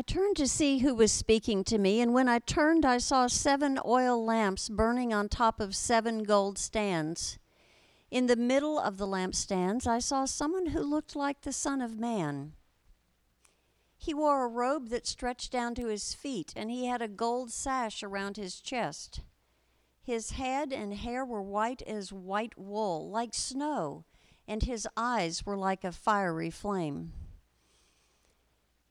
I turned to see who was speaking to me, and when I turned, I saw seven oil lamps burning on top of seven gold stands. In the middle of the lampstands, I saw someone who looked like the Son of Man. He wore a robe that stretched down to his feet, and he had a gold sash around his chest. His head and hair were white as white wool, like snow, and his eyes were like a fiery flame.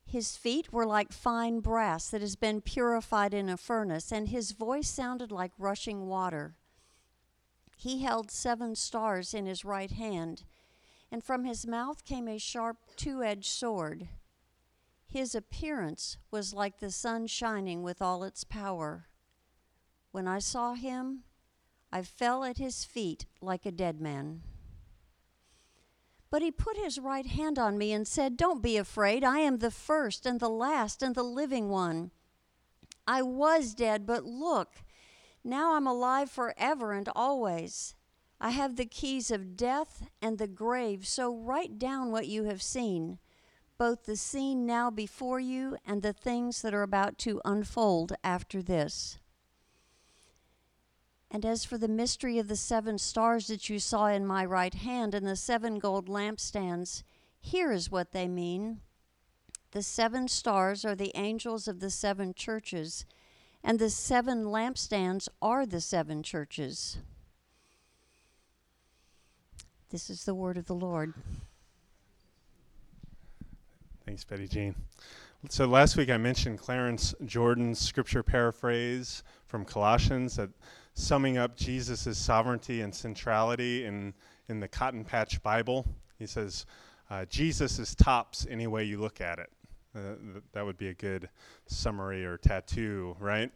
His feet were like fine brass that has been purified in a furnace, and his voice sounded like rushing water. He held seven stars in his right hand, and from his mouth came a sharp two edged sword. His appearance was like the sun shining with all its power. When I saw him, I fell at his feet like a dead man. But he put his right hand on me and said, Don't be afraid. I am the first and the last and the living one. I was dead, but look, now I'm alive forever and always. I have the keys of death and the grave, so write down what you have seen, both the scene now before you and the things that are about to unfold after this. And as for the mystery of the seven stars that you saw in my right hand and the seven gold lampstands, here is what they mean. The seven stars are the angels of the seven churches, and the seven lampstands are the seven churches. This is the word of the Lord. Thanks, Betty Jean. So last week I mentioned Clarence Jordan's scripture paraphrase from Colossians that summing up Jesus' sovereignty and centrality in, in the Cotton Patch Bible. He says, uh, Jesus is tops any way you look at it. Uh, th- that would be a good summary or tattoo, right?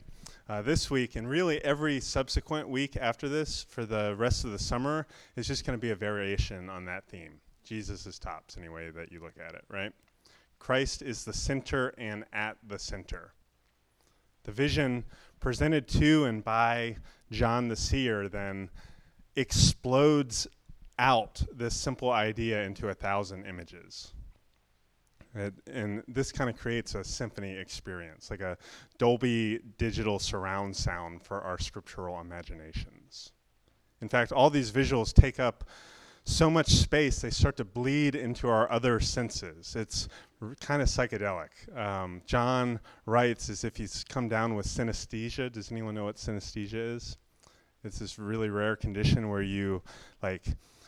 Uh, this week, and really every subsequent week after this for the rest of the summer, is just going to be a variation on that theme. Jesus is tops any way that you look at it, right? Christ is the center and at the center. The vision presented to and by John the Seer then explodes out this simple idea into a thousand images. It, and this kind of creates a symphony experience, like a Dolby digital surround sound for our scriptural imaginations. In fact, all these visuals take up so much space, they start to bleed into our other senses. It's r- kind of psychedelic. Um, John writes as if he's come down with synesthesia. Does anyone know what synesthesia is? It's this really rare condition where you like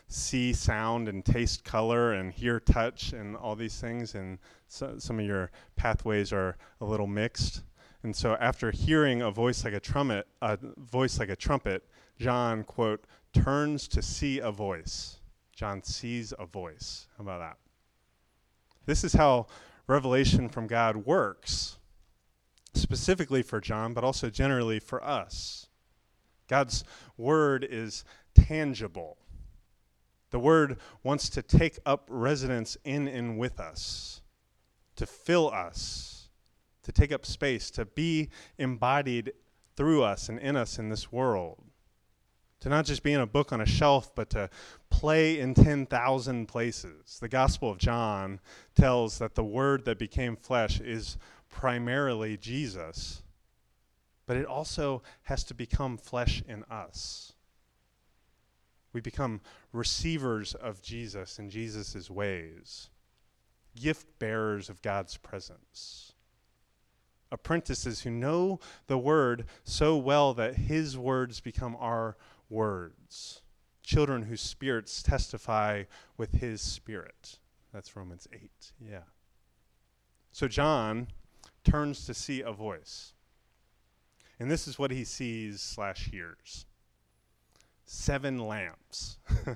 see sound and taste color and hear touch and all these things, and so, some of your pathways are a little mixed. And so, after hearing a voice like a trumpet, a voice like a trumpet, John quote turns to see a voice. John sees a voice. How about that? This is how revelation from God works, specifically for John, but also generally for us. God's word is tangible. The word wants to take up residence in and with us, to fill us, to take up space, to be embodied through us and in us in this world. To not just be in a book on a shelf, but to play in 10,000 places. The Gospel of John tells that the Word that became flesh is primarily Jesus, but it also has to become flesh in us. We become receivers of Jesus and Jesus' ways, gift bearers of God's presence, apprentices who know the Word so well that His words become our words, children whose spirits testify with His Spirit. That's Romans 8. Yeah. So John turns to see a voice. And this is what he sees slash hears seven lamps.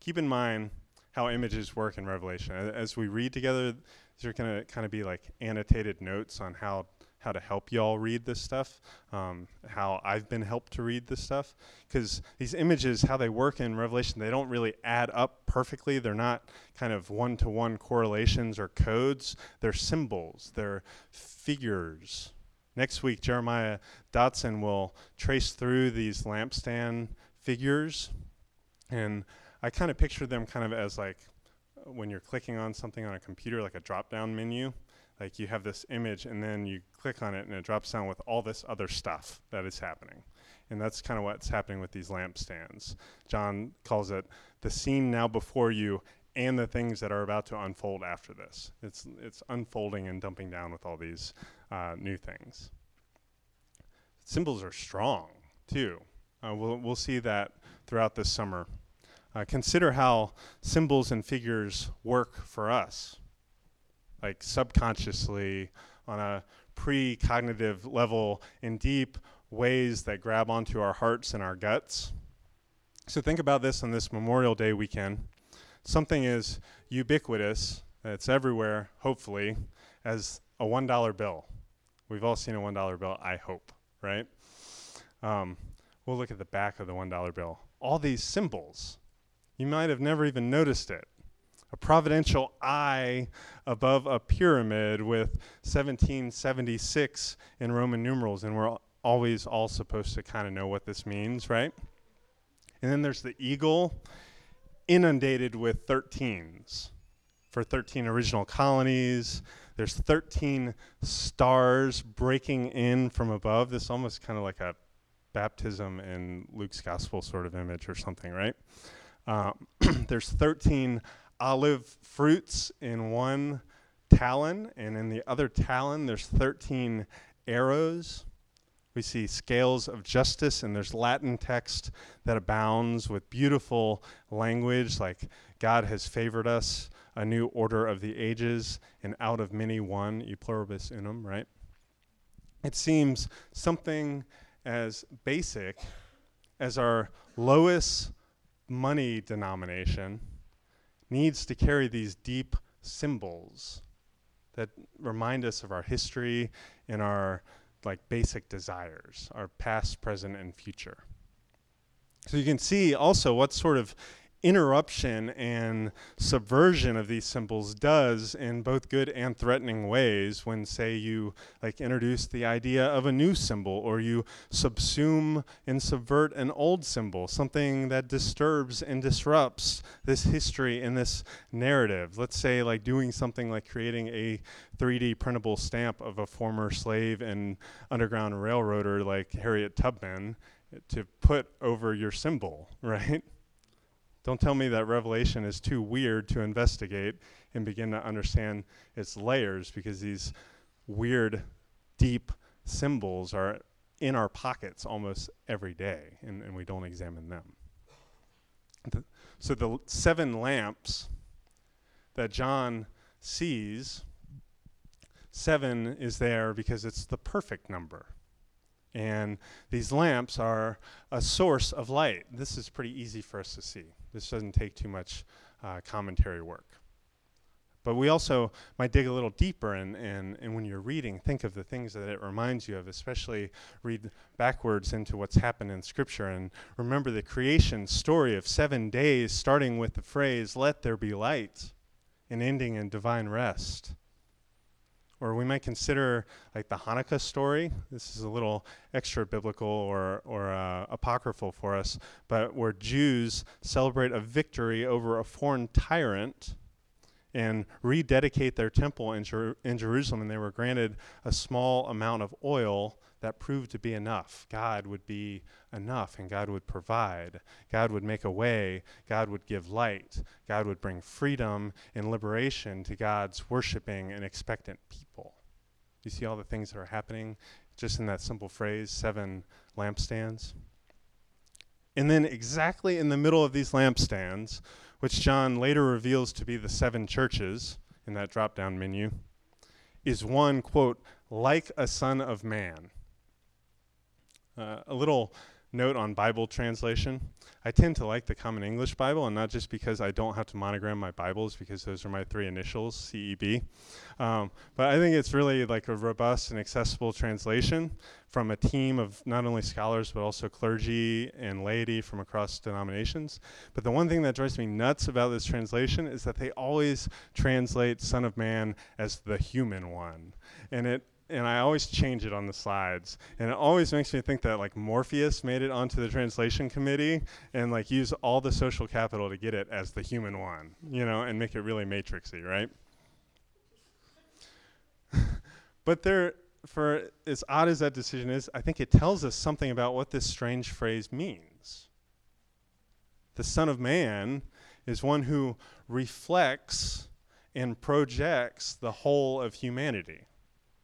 Keep in mind how images work in Revelation. As we read together, these are going to kind of be like annotated notes on how how to help y'all read this stuff, um, how I've been helped to read this stuff. Because these images, how they work in Revelation, they don't really add up perfectly. They're not kind of one to one correlations or codes, they're symbols, they're figures. Next week, Jeremiah Dotson will trace through these lampstand figures. And I kind of picture them kind of as like when you're clicking on something on a computer, like a drop down menu like you have this image and then you click on it and it drops down with all this other stuff that is happening. And that's kind of what's happening with these lampstands. John calls it the scene now before you and the things that are about to unfold after this. It's, it's unfolding and dumping down with all these uh, new things. Symbols are strong, too. Uh, we'll, we'll see that throughout this summer. Uh, consider how symbols and figures work for us, like subconsciously on a precognitive level in deep ways that grab onto our hearts and our guts. So think about this on this Memorial Day weekend. Something is ubiquitous, it's everywhere, hopefully, as a $1 bill. We've all seen a $1 bill, I hope, right? Um, we'll look at the back of the $1 bill. All these symbols you might have never even noticed it. A providential eye above a pyramid with 1776 in Roman numerals, and we're always all supposed to kind of know what this means, right? And then there's the eagle inundated with 13s for 13 original colonies. There's 13 stars breaking in from above. This almost kind of like a baptism in Luke's gospel sort of image or something, right? Um, there's 13 olive fruits in one talon, and in the other talon, there's 13 arrows. We see scales of justice, and there's Latin text that abounds with beautiful language like God has favored us, a new order of the ages, and out of many one, e pluribus unum, right? It seems something as basic as our lowest money denomination needs to carry these deep symbols that remind us of our history and our like basic desires, our past, present, and future. So you can see also what sort of interruption and subversion of these symbols does in both good and threatening ways when say you like introduce the idea of a new symbol or you subsume and subvert an old symbol something that disturbs and disrupts this history and this narrative. Let's say like doing something like creating a 3D printable stamp of a former slave and underground railroader like Harriet Tubman to put over your symbol right don't tell me that Revelation is too weird to investigate and begin to understand its layers because these weird, deep symbols are in our pockets almost every day and, and we don't examine them. The, so the seven lamps that John sees, seven is there because it's the perfect number. And these lamps are a source of light. This is pretty easy for us to see. This doesn't take too much uh, commentary work. But we also might dig a little deeper, and, and, and when you're reading, think of the things that it reminds you of, especially read backwards into what's happened in Scripture. And remember the creation story of seven days, starting with the phrase, Let there be light, and ending in divine rest. Or we might consider like the Hanukkah story. This is a little extra biblical or, or uh, apocryphal for us, but where Jews celebrate a victory over a foreign tyrant and rededicate their temple in, Jer- in Jerusalem, and they were granted a small amount of oil that proved to be enough. God would be enough and God would provide. God would make a way. God would give light. God would bring freedom and liberation to God's worshiping and expectant people. You see all the things that are happening just in that simple phrase seven lampstands? And then, exactly in the middle of these lampstands, which John later reveals to be the seven churches in that drop down menu, is one, quote, like a son of man. Uh, a little note on Bible translation. I tend to like the Common English Bible, and not just because I don't have to monogram my Bibles, because those are my three initials, CEB. Um, but I think it's really like a robust and accessible translation from a team of not only scholars, but also clergy and laity from across denominations. But the one thing that drives me nuts about this translation is that they always translate Son of Man as the human one. And it and I always change it on the slides. And it always makes me think that like Morpheus made it onto the translation committee and like use all the social capital to get it as the human one, you know, and make it really matrixy, right? but there, for as odd as that decision is, I think it tells us something about what this strange phrase means. The Son of Man is one who reflects and projects the whole of humanity.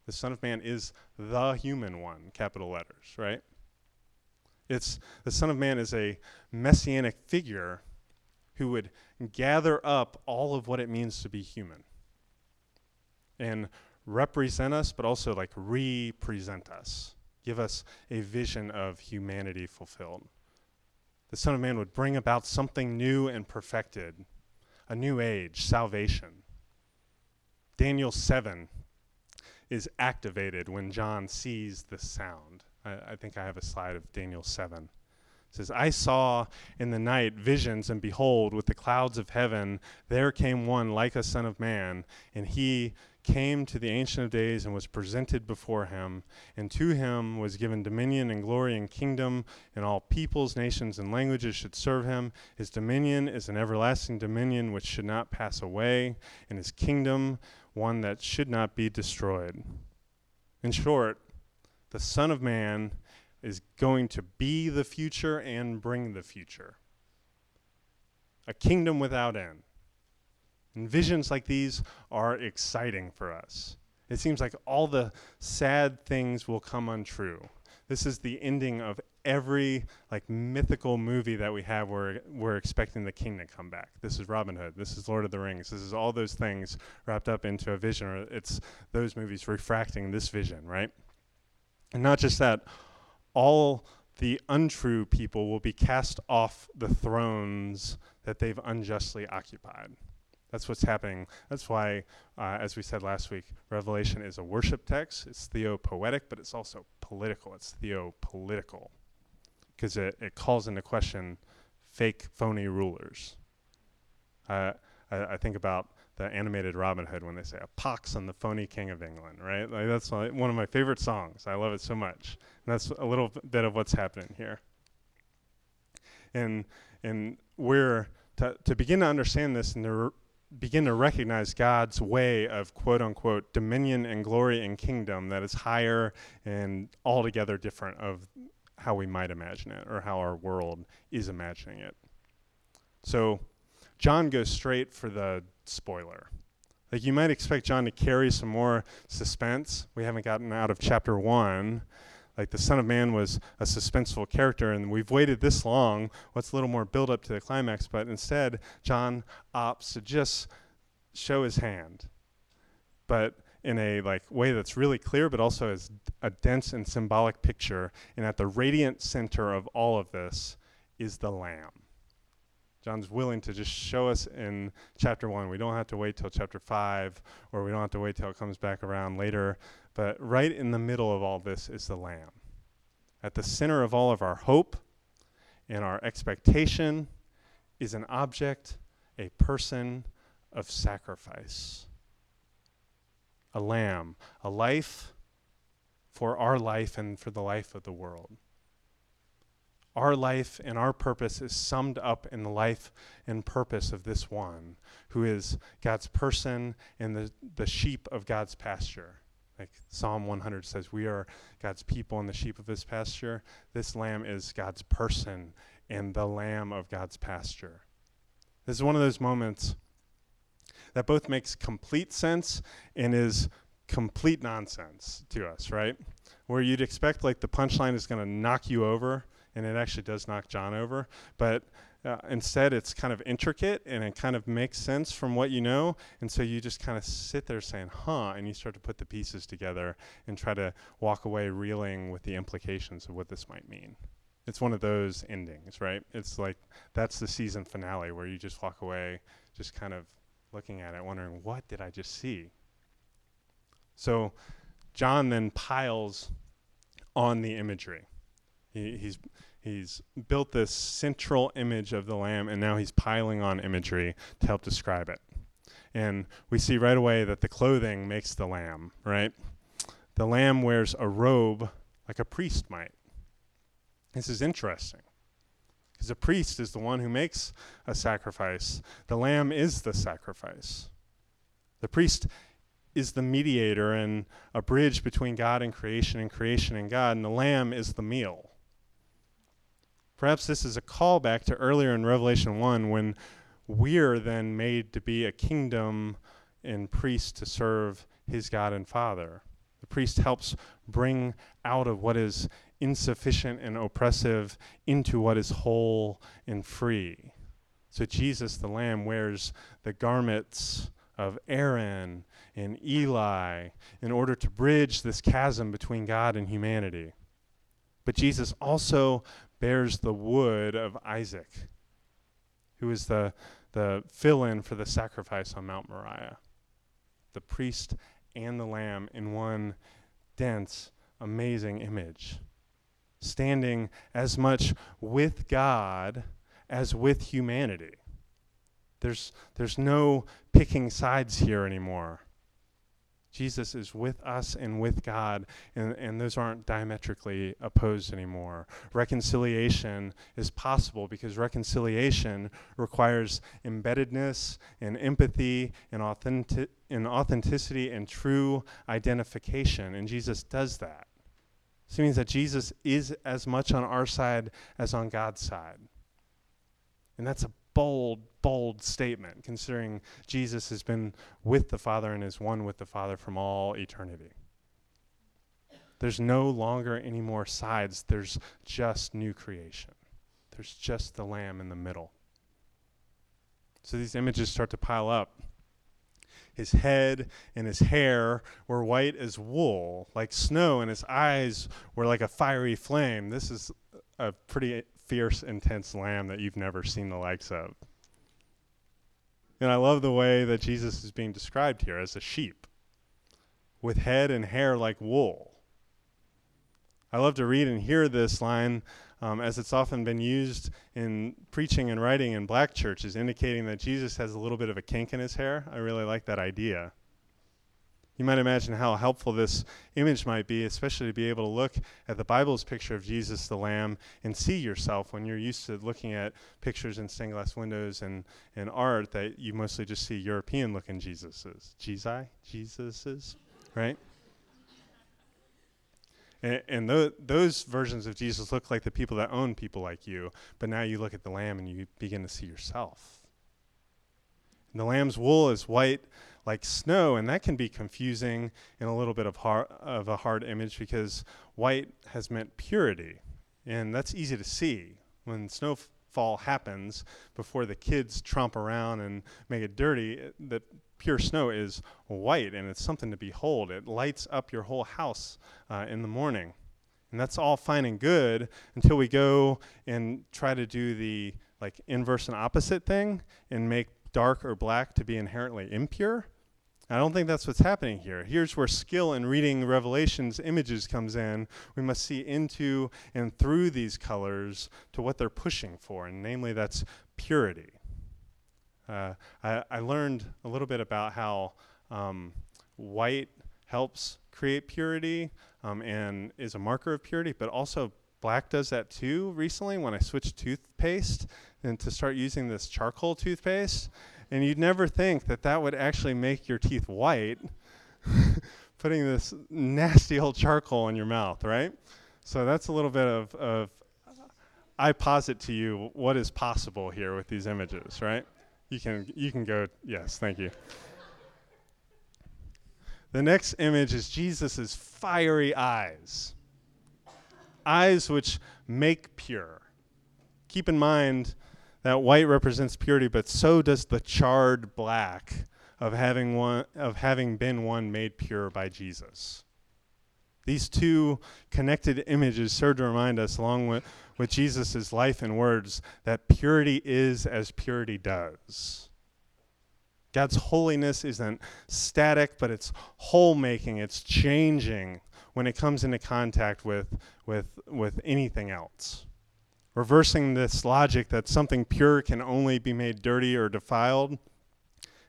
The Son of Man is the human one, capital letters, right? It's the Son of Man is a messianic figure who would gather up all of what it means to be human and represent us, but also like represent us, give us a vision of humanity fulfilled. The Son of Man would bring about something new and perfected, a new age, salvation. Daniel 7 is activated when John sees the sound. I, I think I have a slide of Daniel 7. It says, I saw in the night visions, and behold, with the clouds of heaven, there came one like a son of man, and he came to the Ancient of Days and was presented before him. And to him was given dominion and glory and kingdom, and all peoples, nations, and languages should serve him. His dominion is an everlasting dominion which should not pass away, and his kingdom one that should not be destroyed. In short, the Son of Man is going to be the future and bring the future. A kingdom without end. And visions like these are exciting for us. It seems like all the sad things will come untrue. This is the ending of every like mythical movie that we have where we're expecting the king to come back. This is Robin Hood. This is Lord of the Rings. This is all those things wrapped up into a vision. Or it's those movies refracting this vision, right? And not just that, all the untrue people will be cast off the thrones that they've unjustly occupied. That's what's happening. That's why, uh, as we said last week, Revelation is a worship text. It's theopoetic, but it's also political. It's theopolitical because it, it calls into question fake, phony rulers. Uh, I, I, think about the animated Robin Hood when they say, a pox on the phony king of England, right? Like that's my, one of my favorite songs. I love it so much. And that's a little bit of what's happening here. And, and we're, to, to begin to understand this and to begin to recognize God's way of quote unquote dominion and glory and kingdom that is higher and altogether different of how we might imagine it or how our world is imagining it. So John goes straight for the spoiler. Like you might expect John to carry some more suspense. We haven't gotten out of chapter 1 like the Son of Man was a suspenseful character, and we've waited this long. What's a little more build up to the climax? But instead, John opts to just show his hand, but in a like way that's really clear, but also as a dense and symbolic picture. And at the radiant center of all of this is the Lamb. John's willing to just show us in chapter one. We don't have to wait till chapter five, or we don't have to wait till it comes back around later. But right in the middle of all this is the Lamb. At the center of all of our hope and our expectation is an object, a person of sacrifice. A lamb, a life for our life and for the life of the world. Our life and our purpose is summed up in the life and purpose of this one, who is God's person and the, the sheep of God's pasture. Like Psalm 100 says, We are God's people and the sheep of his pasture. This lamb is God's person and the lamb of God's pasture. This is one of those moments that both makes complete sense and is complete nonsense to us, right? Where you'd expect like the punchline is going to knock you over, and it actually does knock John over, but uh, instead, it's kind of intricate and it kind of makes sense from what you know. And so you just kind of sit there saying, huh, and you start to put the pieces together and try to walk away reeling with the implications of what this might mean. It's one of those endings, right? It's like that's the season finale where you just walk away just kind of looking at it, wondering, what did I just see? So John then piles on the imagery. He, he's he's built this central image of the lamb and now he's piling on imagery to help describe it and we see right away that the clothing makes the lamb right the lamb wears a robe like a priest might this is interesting because a priest is the one who makes a sacrifice the lamb is the sacrifice the priest is the mediator and a bridge between God and creation and creation and God, and the lamb is the meal. Perhaps this is a callback to earlier in Revelation 1 when we're then made to be a kingdom and priest to serve his God and Father. The priest helps bring out of what is insufficient and oppressive into what is whole and free. So Jesus, the Lamb, wears the garments of Aaron and Eli in order to bridge this chasm between God and humanity. But Jesus also bears the wood of Isaac, who is the, the fill in for the sacrifice on Mount Moriah. The priest and the lamb in one dense, amazing image, standing as much with God as with humanity. There's, there's no picking sides here anymore. Jesus is with us and with God, and, and those aren't diametrically opposed anymore. Reconciliation is possible because reconciliation requires embeddedness and empathy and, authentic, and authenticity and true identification, and Jesus does that. This means that Jesus is as much on our side as on God's side. And that's a bold, bold statement, considering Jesus has been with the Father and is one with the Father from all eternity. There's no longer any more sides, there's just new creation. There's just the Lamb in the middle. So these images start to pile up. His head and his hair were white as wool, like snow, and his eyes were like a fiery flame. This is a pretty fierce, intense lamb that you've never seen the likes of. And I love the way that Jesus is being described here as a sheep with head and hair like wool. I love to read and hear this line um, as it's often been used in preaching and writing in black churches, indicating that Jesus has a little bit of a kink in his hair. I really like that idea. You might imagine how helpful this image might be, especially to be able to look at the Bible's picture of Jesus the Lamb and see yourself when you're used to looking at pictures in stained glass windows and, and art that you mostly just see European looking Jesuses. Jesus, Jesuses, right? And, and th- those versions of Jesus look like the people that own people like you, but now you look at the Lamb and you begin to see yourself. And the Lamb's wool is white like snow, and that can be confusing and a little bit of, har- of a hard image because white has meant purity, and that's easy to see when snowfall happens before the kids tromp around and make it dirty. The pure snow is white, and it's something to behold. It lights up your whole house uh, in the morning. And that's all fine and good until we go and try to do the like inverse and opposite thing and make dark or black to be inherently impure. I don't think that's what's happening here. Here's where skill in reading Revelation's images comes in. We must see into and through these colors to what they're pushing for, and namely that's purity. Uh, I, I, learned a little bit about how um, white helps create purity um, and is a marker of purity, but also black does that too recently when I switched toothpaste and to start using this charcoal toothpaste. And you'd never think that that would actually make your teeth white, putting this nasty old charcoal in your mouth, right? So that's a little bit of, of I posit to you what is possible here with these images, right? You can you can go yes, thank you. The next image is Jesus' fiery eyes. Eyes which make pure. Keep in mind that white represents purity, but so does the charred black of having one of having been one made pure by Jesus. These two connected images serve to remind us, along with, with Jesus' life and words, that purity is as purity does. God's holiness isn't static, but it's whole making, it's changing when it comes into contact with, with, with anything else reversing this logic that something pure can only be made dirty or defiled.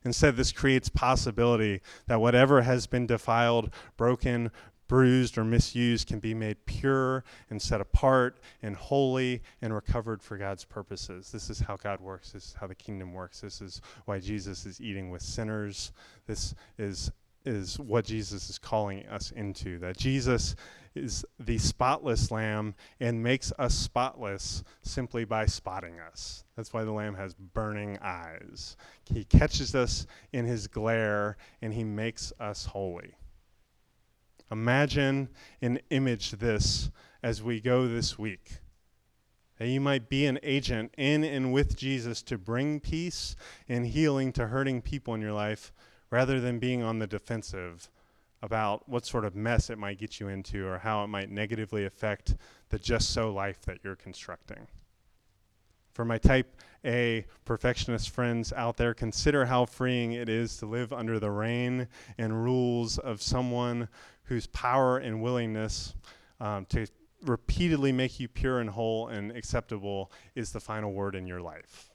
Instead, this creates possibility that whatever has been defiled, broken, bruised, or misused can be made pure and set apart and holy and recovered for God's purposes. This is how God works. This is how the kingdom works. This is why Jesus is eating with sinners. This is is what Jesus is calling us into. That Jesus is the spotless lamb and makes us spotless simply by spotting us. That's why the lamb has burning eyes. He catches us in his glare and he makes us holy. Imagine and image this as we go this week. That you might be an agent in and with Jesus to bring peace and healing to hurting people in your life rather than being on the defensive about what sort of mess it might get you into or how it might negatively affect the just so life that you're constructing. For my type A perfectionist friends out there, consider how freeing it is to live under the reign and rules of someone whose power and willingness um, to repeatedly make you pure and whole and acceptable is the final word in your life.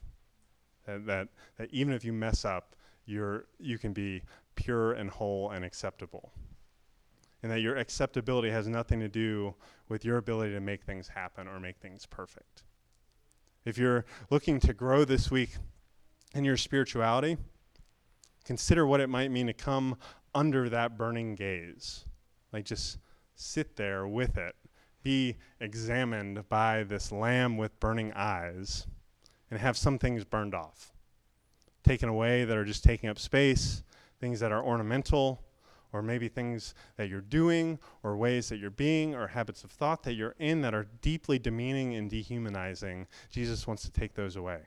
That, that, that even if you mess up, you're, you can be pure and whole and acceptable. And that your acceptability has nothing to do with your ability to make things happen or make things perfect. If you're looking to grow this week in your spirituality, consider what it might mean to come under that burning gaze. Like just sit there with it, be examined by this lamb with burning eyes, and have some things burned off, taken away that are just taking up space, things that are ornamental, or maybe things that you're doing, or ways that you're being, or habits of thought that you're in that are deeply demeaning and dehumanizing. Jesus wants to take those away.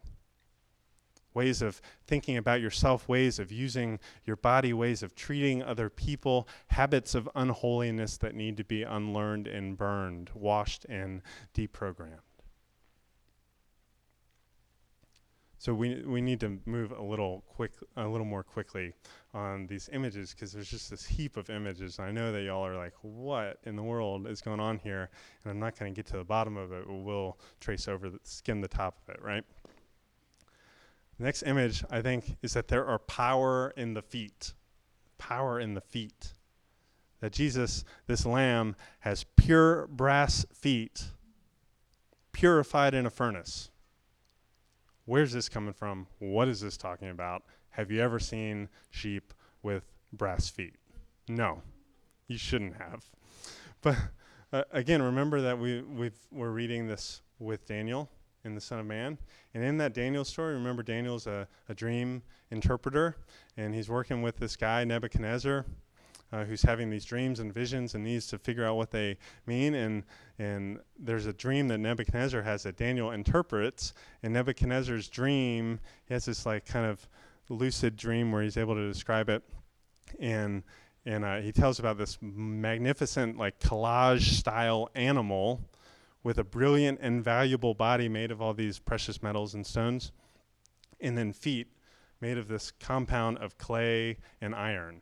Ways of thinking about yourself, ways of using your body, ways of treating other people, habits of unholiness that need to be unlearned and burned, washed and deprogrammed. So we we need to move a little quick, a little more quickly on these images because there's just this heap of images. I know that y'all are like, "What in the world is going on here?" And I'm not going to get to the bottom of it. We'll trace over, the, skim the top of it, right? The next image I think is that there are power in the feet, power in the feet. That Jesus, this Lamb, has pure brass feet, purified in a furnace where's this coming from? What is this talking about? Have you ever seen sheep with brass feet? No, you shouldn't have. But uh, again, remember that we we we're reading this with Daniel in the Son of Man, and in that Daniel story, remember Daniel's a, a dream interpreter, and he's working with this guy Nebuchadnezzar, uh, who's having these dreams and visions and needs to figure out what they mean. And, and there's a dream that Nebuchadnezzar has that Daniel interprets. And Nebuchadnezzar's dream, he has this like kind of lucid dream where he's able to describe it. And, and uh, he tells about this magnificent like collage style animal with a brilliant and valuable body made of all these precious metals and stones, and then feet made of this compound of clay and iron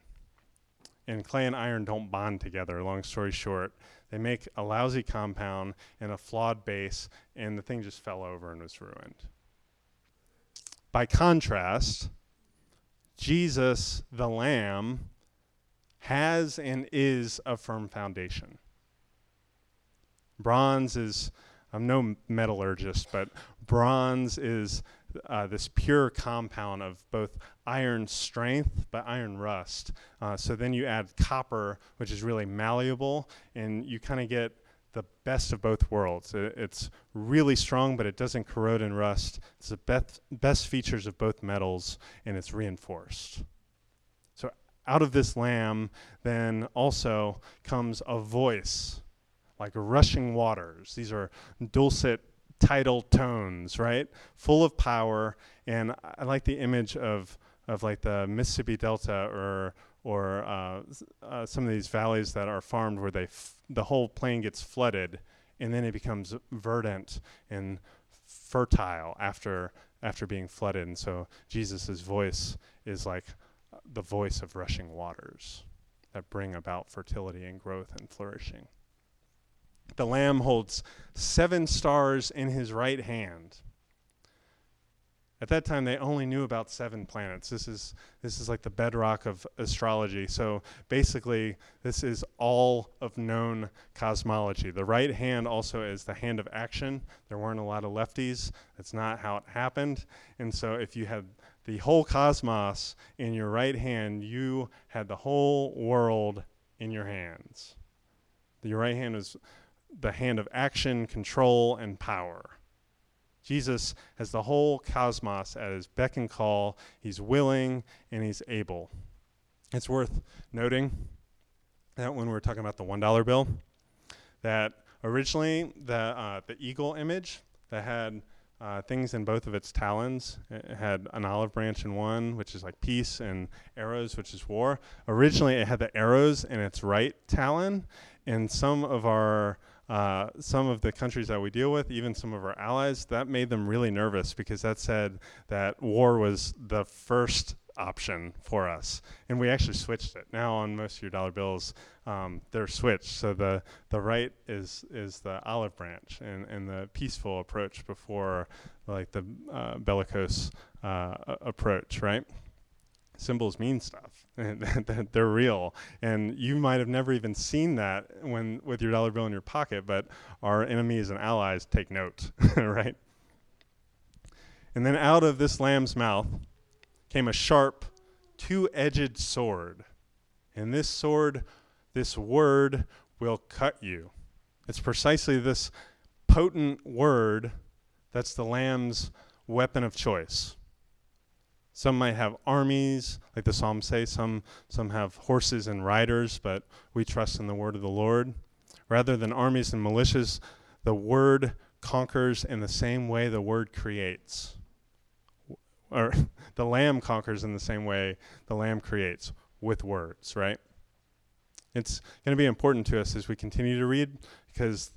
and clay and iron don't bond together, long story short. They make a lousy compound and a flawed base, and the thing just fell over and was ruined. By contrast, Jesus, the Lamb, has and is a firm foundation. Bronze is, I'm no metallurgist, but bronze is uh, this pure compound of both iron strength but iron rust. Uh, so then you add copper, which is really malleable, and you kind of get the best of both worlds. It, it's really strong, but it doesn't corrode and rust. It's the best, best features of both metals, and it's reinforced. So out of this lamb, then also comes a voice like rushing waters. These are dulcet tidal tones, right? Full of power. And I like the image of, of like the Mississippi Delta or, or uh, uh, some of these valleys that are farmed where they f- the whole plain gets flooded and then it becomes verdant and fertile after, after being flooded. And so Jesus' voice is like the voice of rushing waters that bring about fertility and growth and flourishing. The Lamb holds seven stars in his right hand. At that time, they only knew about seven planets. This is, this is like the bedrock of astrology. So basically, this is all of known cosmology. The right hand also is the hand of action. There weren't a lot of lefties. That's not how it happened. And so if you had the whole cosmos in your right hand, you had the whole world in your hands. Your right hand was the hand of action, control, and power. Jesus has the whole cosmos at his beck and call. He's willing and he's able. It's worth noting that when we're talking about the $1 bill, that originally the, uh, the eagle image that had uh, things in both of its talons. It had an olive branch in one, which is like peace, and arrows, which is war. Originally, it had the arrows in its right talon, and some of our uh, some of the countries that we deal with, even some of our allies, that made them really nervous because that said that war was the first option for us. And we actually switched it. Now on most of your dollar bills, um, they're switched. So the, the right is, is the olive branch and, and the peaceful approach before like the uh, bellicose uh, approach, right? Symbols mean stuff. they're real, and you might have never even seen that when with your dollar bill in your pocket. But our enemies and allies take note, right? And then out of this lamb's mouth came a sharp, two edged sword. And this sword, this word, will cut you. It's precisely this potent word that's the Lamb's weapon of choice. Some might have armies, like the Psalms say, some, some have horses and riders, but we trust in the word of the Lord. Rather than armies and militias, the word conquers in the same way the word creates or the lamb conquers in the same way the lamb creates with words, right? It's going to be important to us as we continue to read because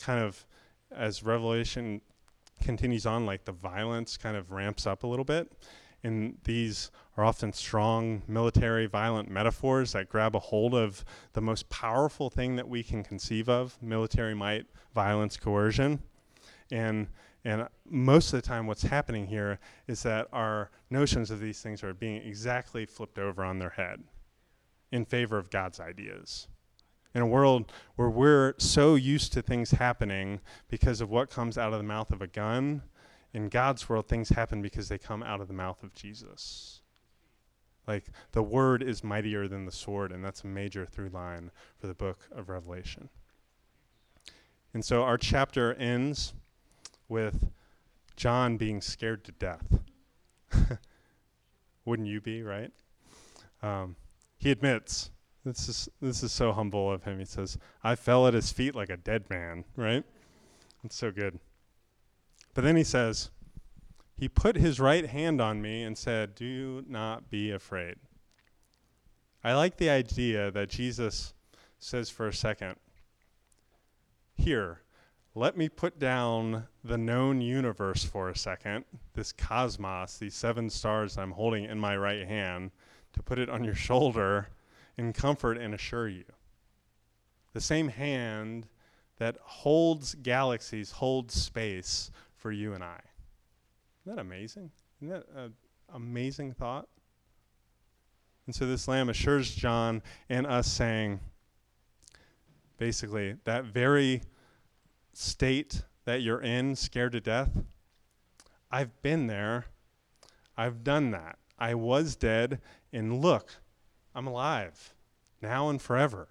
kind of as Revelation continues on, like the violence kind of ramps up a little bit. And these are often strong military violent metaphors that grab a hold of the most powerful thing that we can conceive of military might, violence, coercion. And and most of the time, what's happening here is that our notions of these things are being exactly flipped over on their head in favor of God's ideas. In a world where we're so used to things happening because of what comes out of the mouth of a gun, in God's world, things happen because they come out of the mouth of Jesus. Like the word is mightier than the sword, and that's a major through line for the book of Revelation. And so our chapter ends with John being scared to death. Wouldn't you be, right? Um, he admits this is this is so humble of him. He says, "I fell at his feet like a dead man." Right? It's so good. But then he says, "He put his right hand on me and said, "Do not be afraid." I like the idea that Jesus says for a second, "Here, let me put down the known universe for a second, this cosmos, these seven stars I'm holding in my right hand, to put it on your shoulder in comfort and assure you. The same hand that holds galaxies holds space for you and I. Isn't that amazing? Isn't that an amazing thought? And so this lamb assures John and us, saying, basically, that very state that you're in, scared to death, I've been there. I've done that. I was dead, and look, I'm alive, now and forever.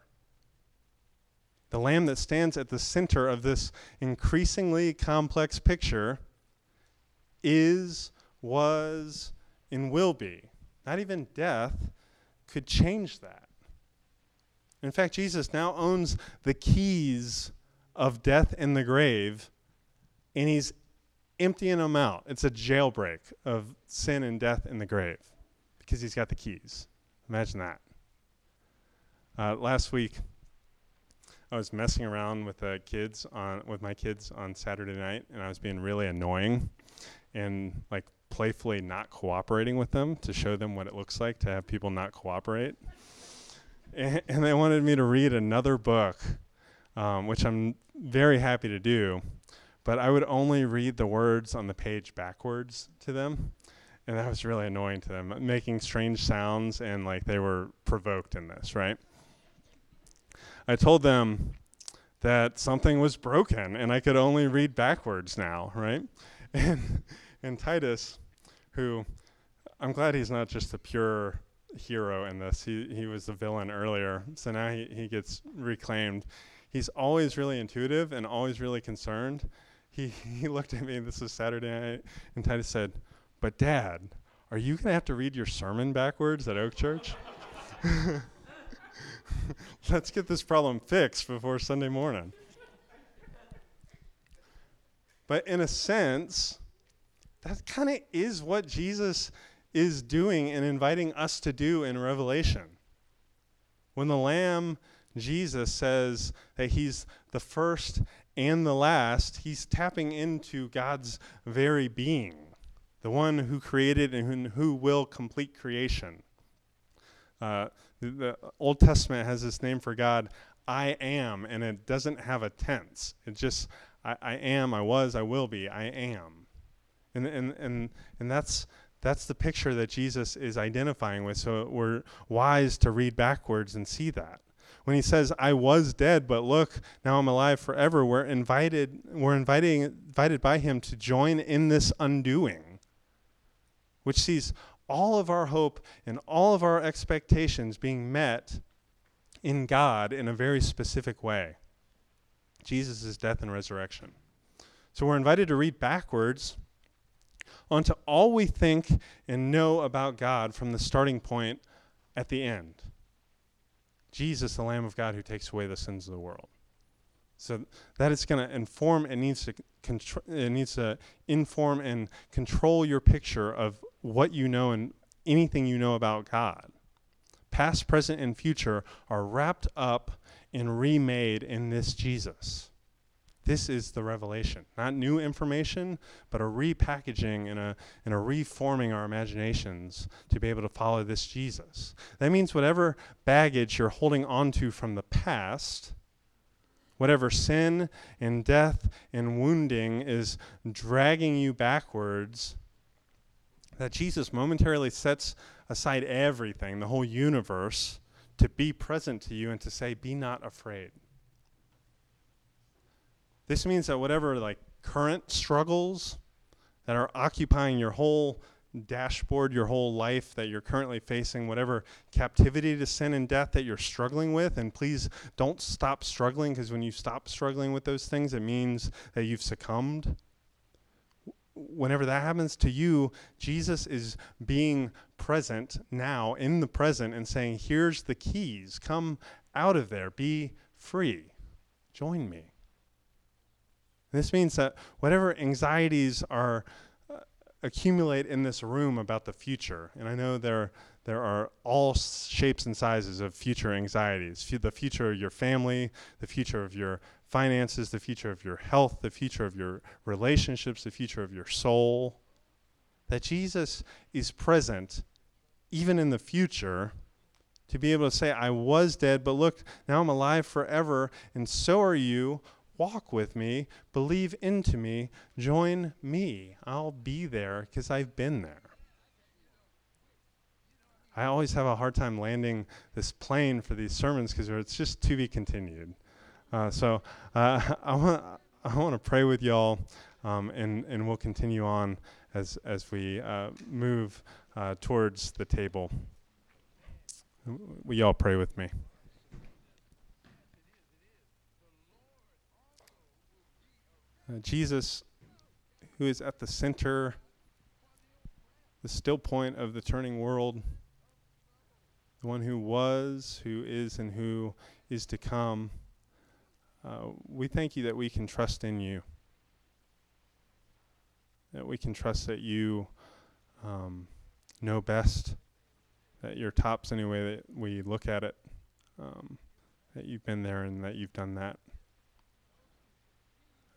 The lamb that stands at the center of this increasingly complex picture is, was, and will be. Not even death could change that. In fact, Jesus now owns the keys of death and the grave, and he's emptying them out. It's a jailbreak of sin and death in the grave because he's got the keys. Imagine that. Uh, last week, I was messing around with the kids on with my kids on Saturday night, and I was being really annoying and like playfully not cooperating with them to show them what it looks like to have people not cooperate. and, and they wanted me to read another book, um, which I'm very happy to do, but I would only read the words on the page backwards to them. And that was really annoying to them, making strange sounds and like they were provoked in this, right? I told them that something was broken and I could only read backwards now, right? And and Titus, who I'm glad he's not just a pure hero in this. He he was the villain earlier, so now he, he gets reclaimed. He's always really intuitive and always really concerned. He he looked at me. This was Saturday night, and Titus said, "But Dad, are you gonna have to read your sermon backwards at Oak Church?" Let's get this problem fixed before Sunday morning. But in a sense, that kind of is what Jesus is doing and inviting us to do in Revelation. When the Lamb, Jesus, says that he's the first and the last, he's tapping into God's very being, the one who created and who will complete creation. Uh, the, Old Testament has this name for God, I am, and it doesn't have a tense. It just, I, I am, I was, I will be, I am. And, and, and, and that's, that's the picture that Jesus is identifying with. So we're wise to read backwards and see that. When he says, I was dead, but look, now I'm alive forever, we're invited, we're inviting, invited by him to join in this undoing, which sees all of our hope and all of our expectations being met in God in a very specific way Jesus' death and resurrection. So we're invited to read backwards onto all we think and know about God from the starting point at the end. Jesus, the Lamb of God who takes away the sins of the world. So that is going to inform and needs to contr- it needs to inform and control your picture of what you know and anything you know about God. Past, present, and future are wrapped up and remade in this Jesus. This is the revelation. Not new information, but a repackaging and a, and a reforming our imaginations to be able to follow this Jesus. That means whatever baggage you're holding onto from the past, whatever sin and death and wounding is dragging you backwards, that Jesus momentarily sets aside everything, the whole universe, to be present to you and to say, Be not afraid. This means that whatever like current struggles that are occupying your whole dashboard, your whole life that you're currently facing, whatever captivity to sin and death that you're struggling with, and please don't stop struggling because when you stop struggling with those things, it means that you've succumbed. Whenever that happens to you, Jesus is being present now in the present and saying, Here's the keys. Come out of there. Be free. Join me. This means that whatever anxieties are uh, accumulate in this room about the future, and I know there there are all shapes and sizes of future anxieties. F- the future of your family, the future of your finances, the future of your health, the future of your relationships, the future of your soul. That Jesus is present even in the future to be able to say, I was dead, but look, now I'm alive forever, and so are you walk with me, believe into me, join me. I'll be there because I've been there. I always have a hard time landing this plane for these sermons because it's just to be continued. Uh, so uh, I want I want to pray with y'all, um, and and we'll continue on as as we uh, move uh, towards the table. Will y'all pray with me? Uh, Jesus, who is at the center, the still point of the turning world, the one who was, who is, and who is to come, uh, we thank you that we can trust in you. That we can trust that you um, know best, that you're tops, anyway, that we look at it, um, that you've been there and that you've done that.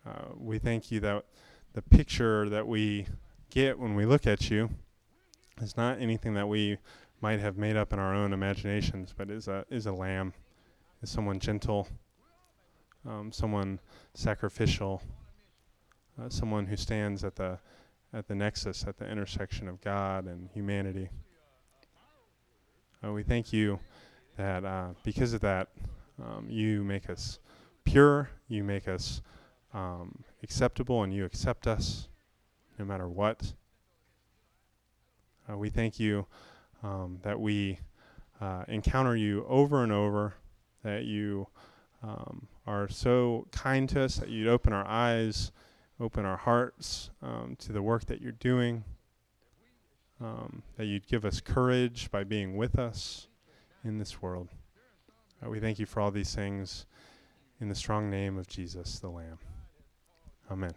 Uh, we thank you that the picture that we get when we look at you is not anything that we might have made up in our own imaginations, but is a is a lamb, is someone gentle, um, someone sacrificial, uh, someone who stands at the at the nexus, at the intersection of God and humanity. Uh, we thank you that uh, because of that, um, you make us pure, you make us um, acceptable and you accept us no matter what. Uh, we thank you um, that we uh, encounter you over and over, that you um, are so kind to us, that you'd open our eyes, open our hearts um, to the work that you're doing, um, that you'd give us courage by being with us in this world. Uh, we thank you for all these things in the strong name of Jesus, the Lamb. Amen.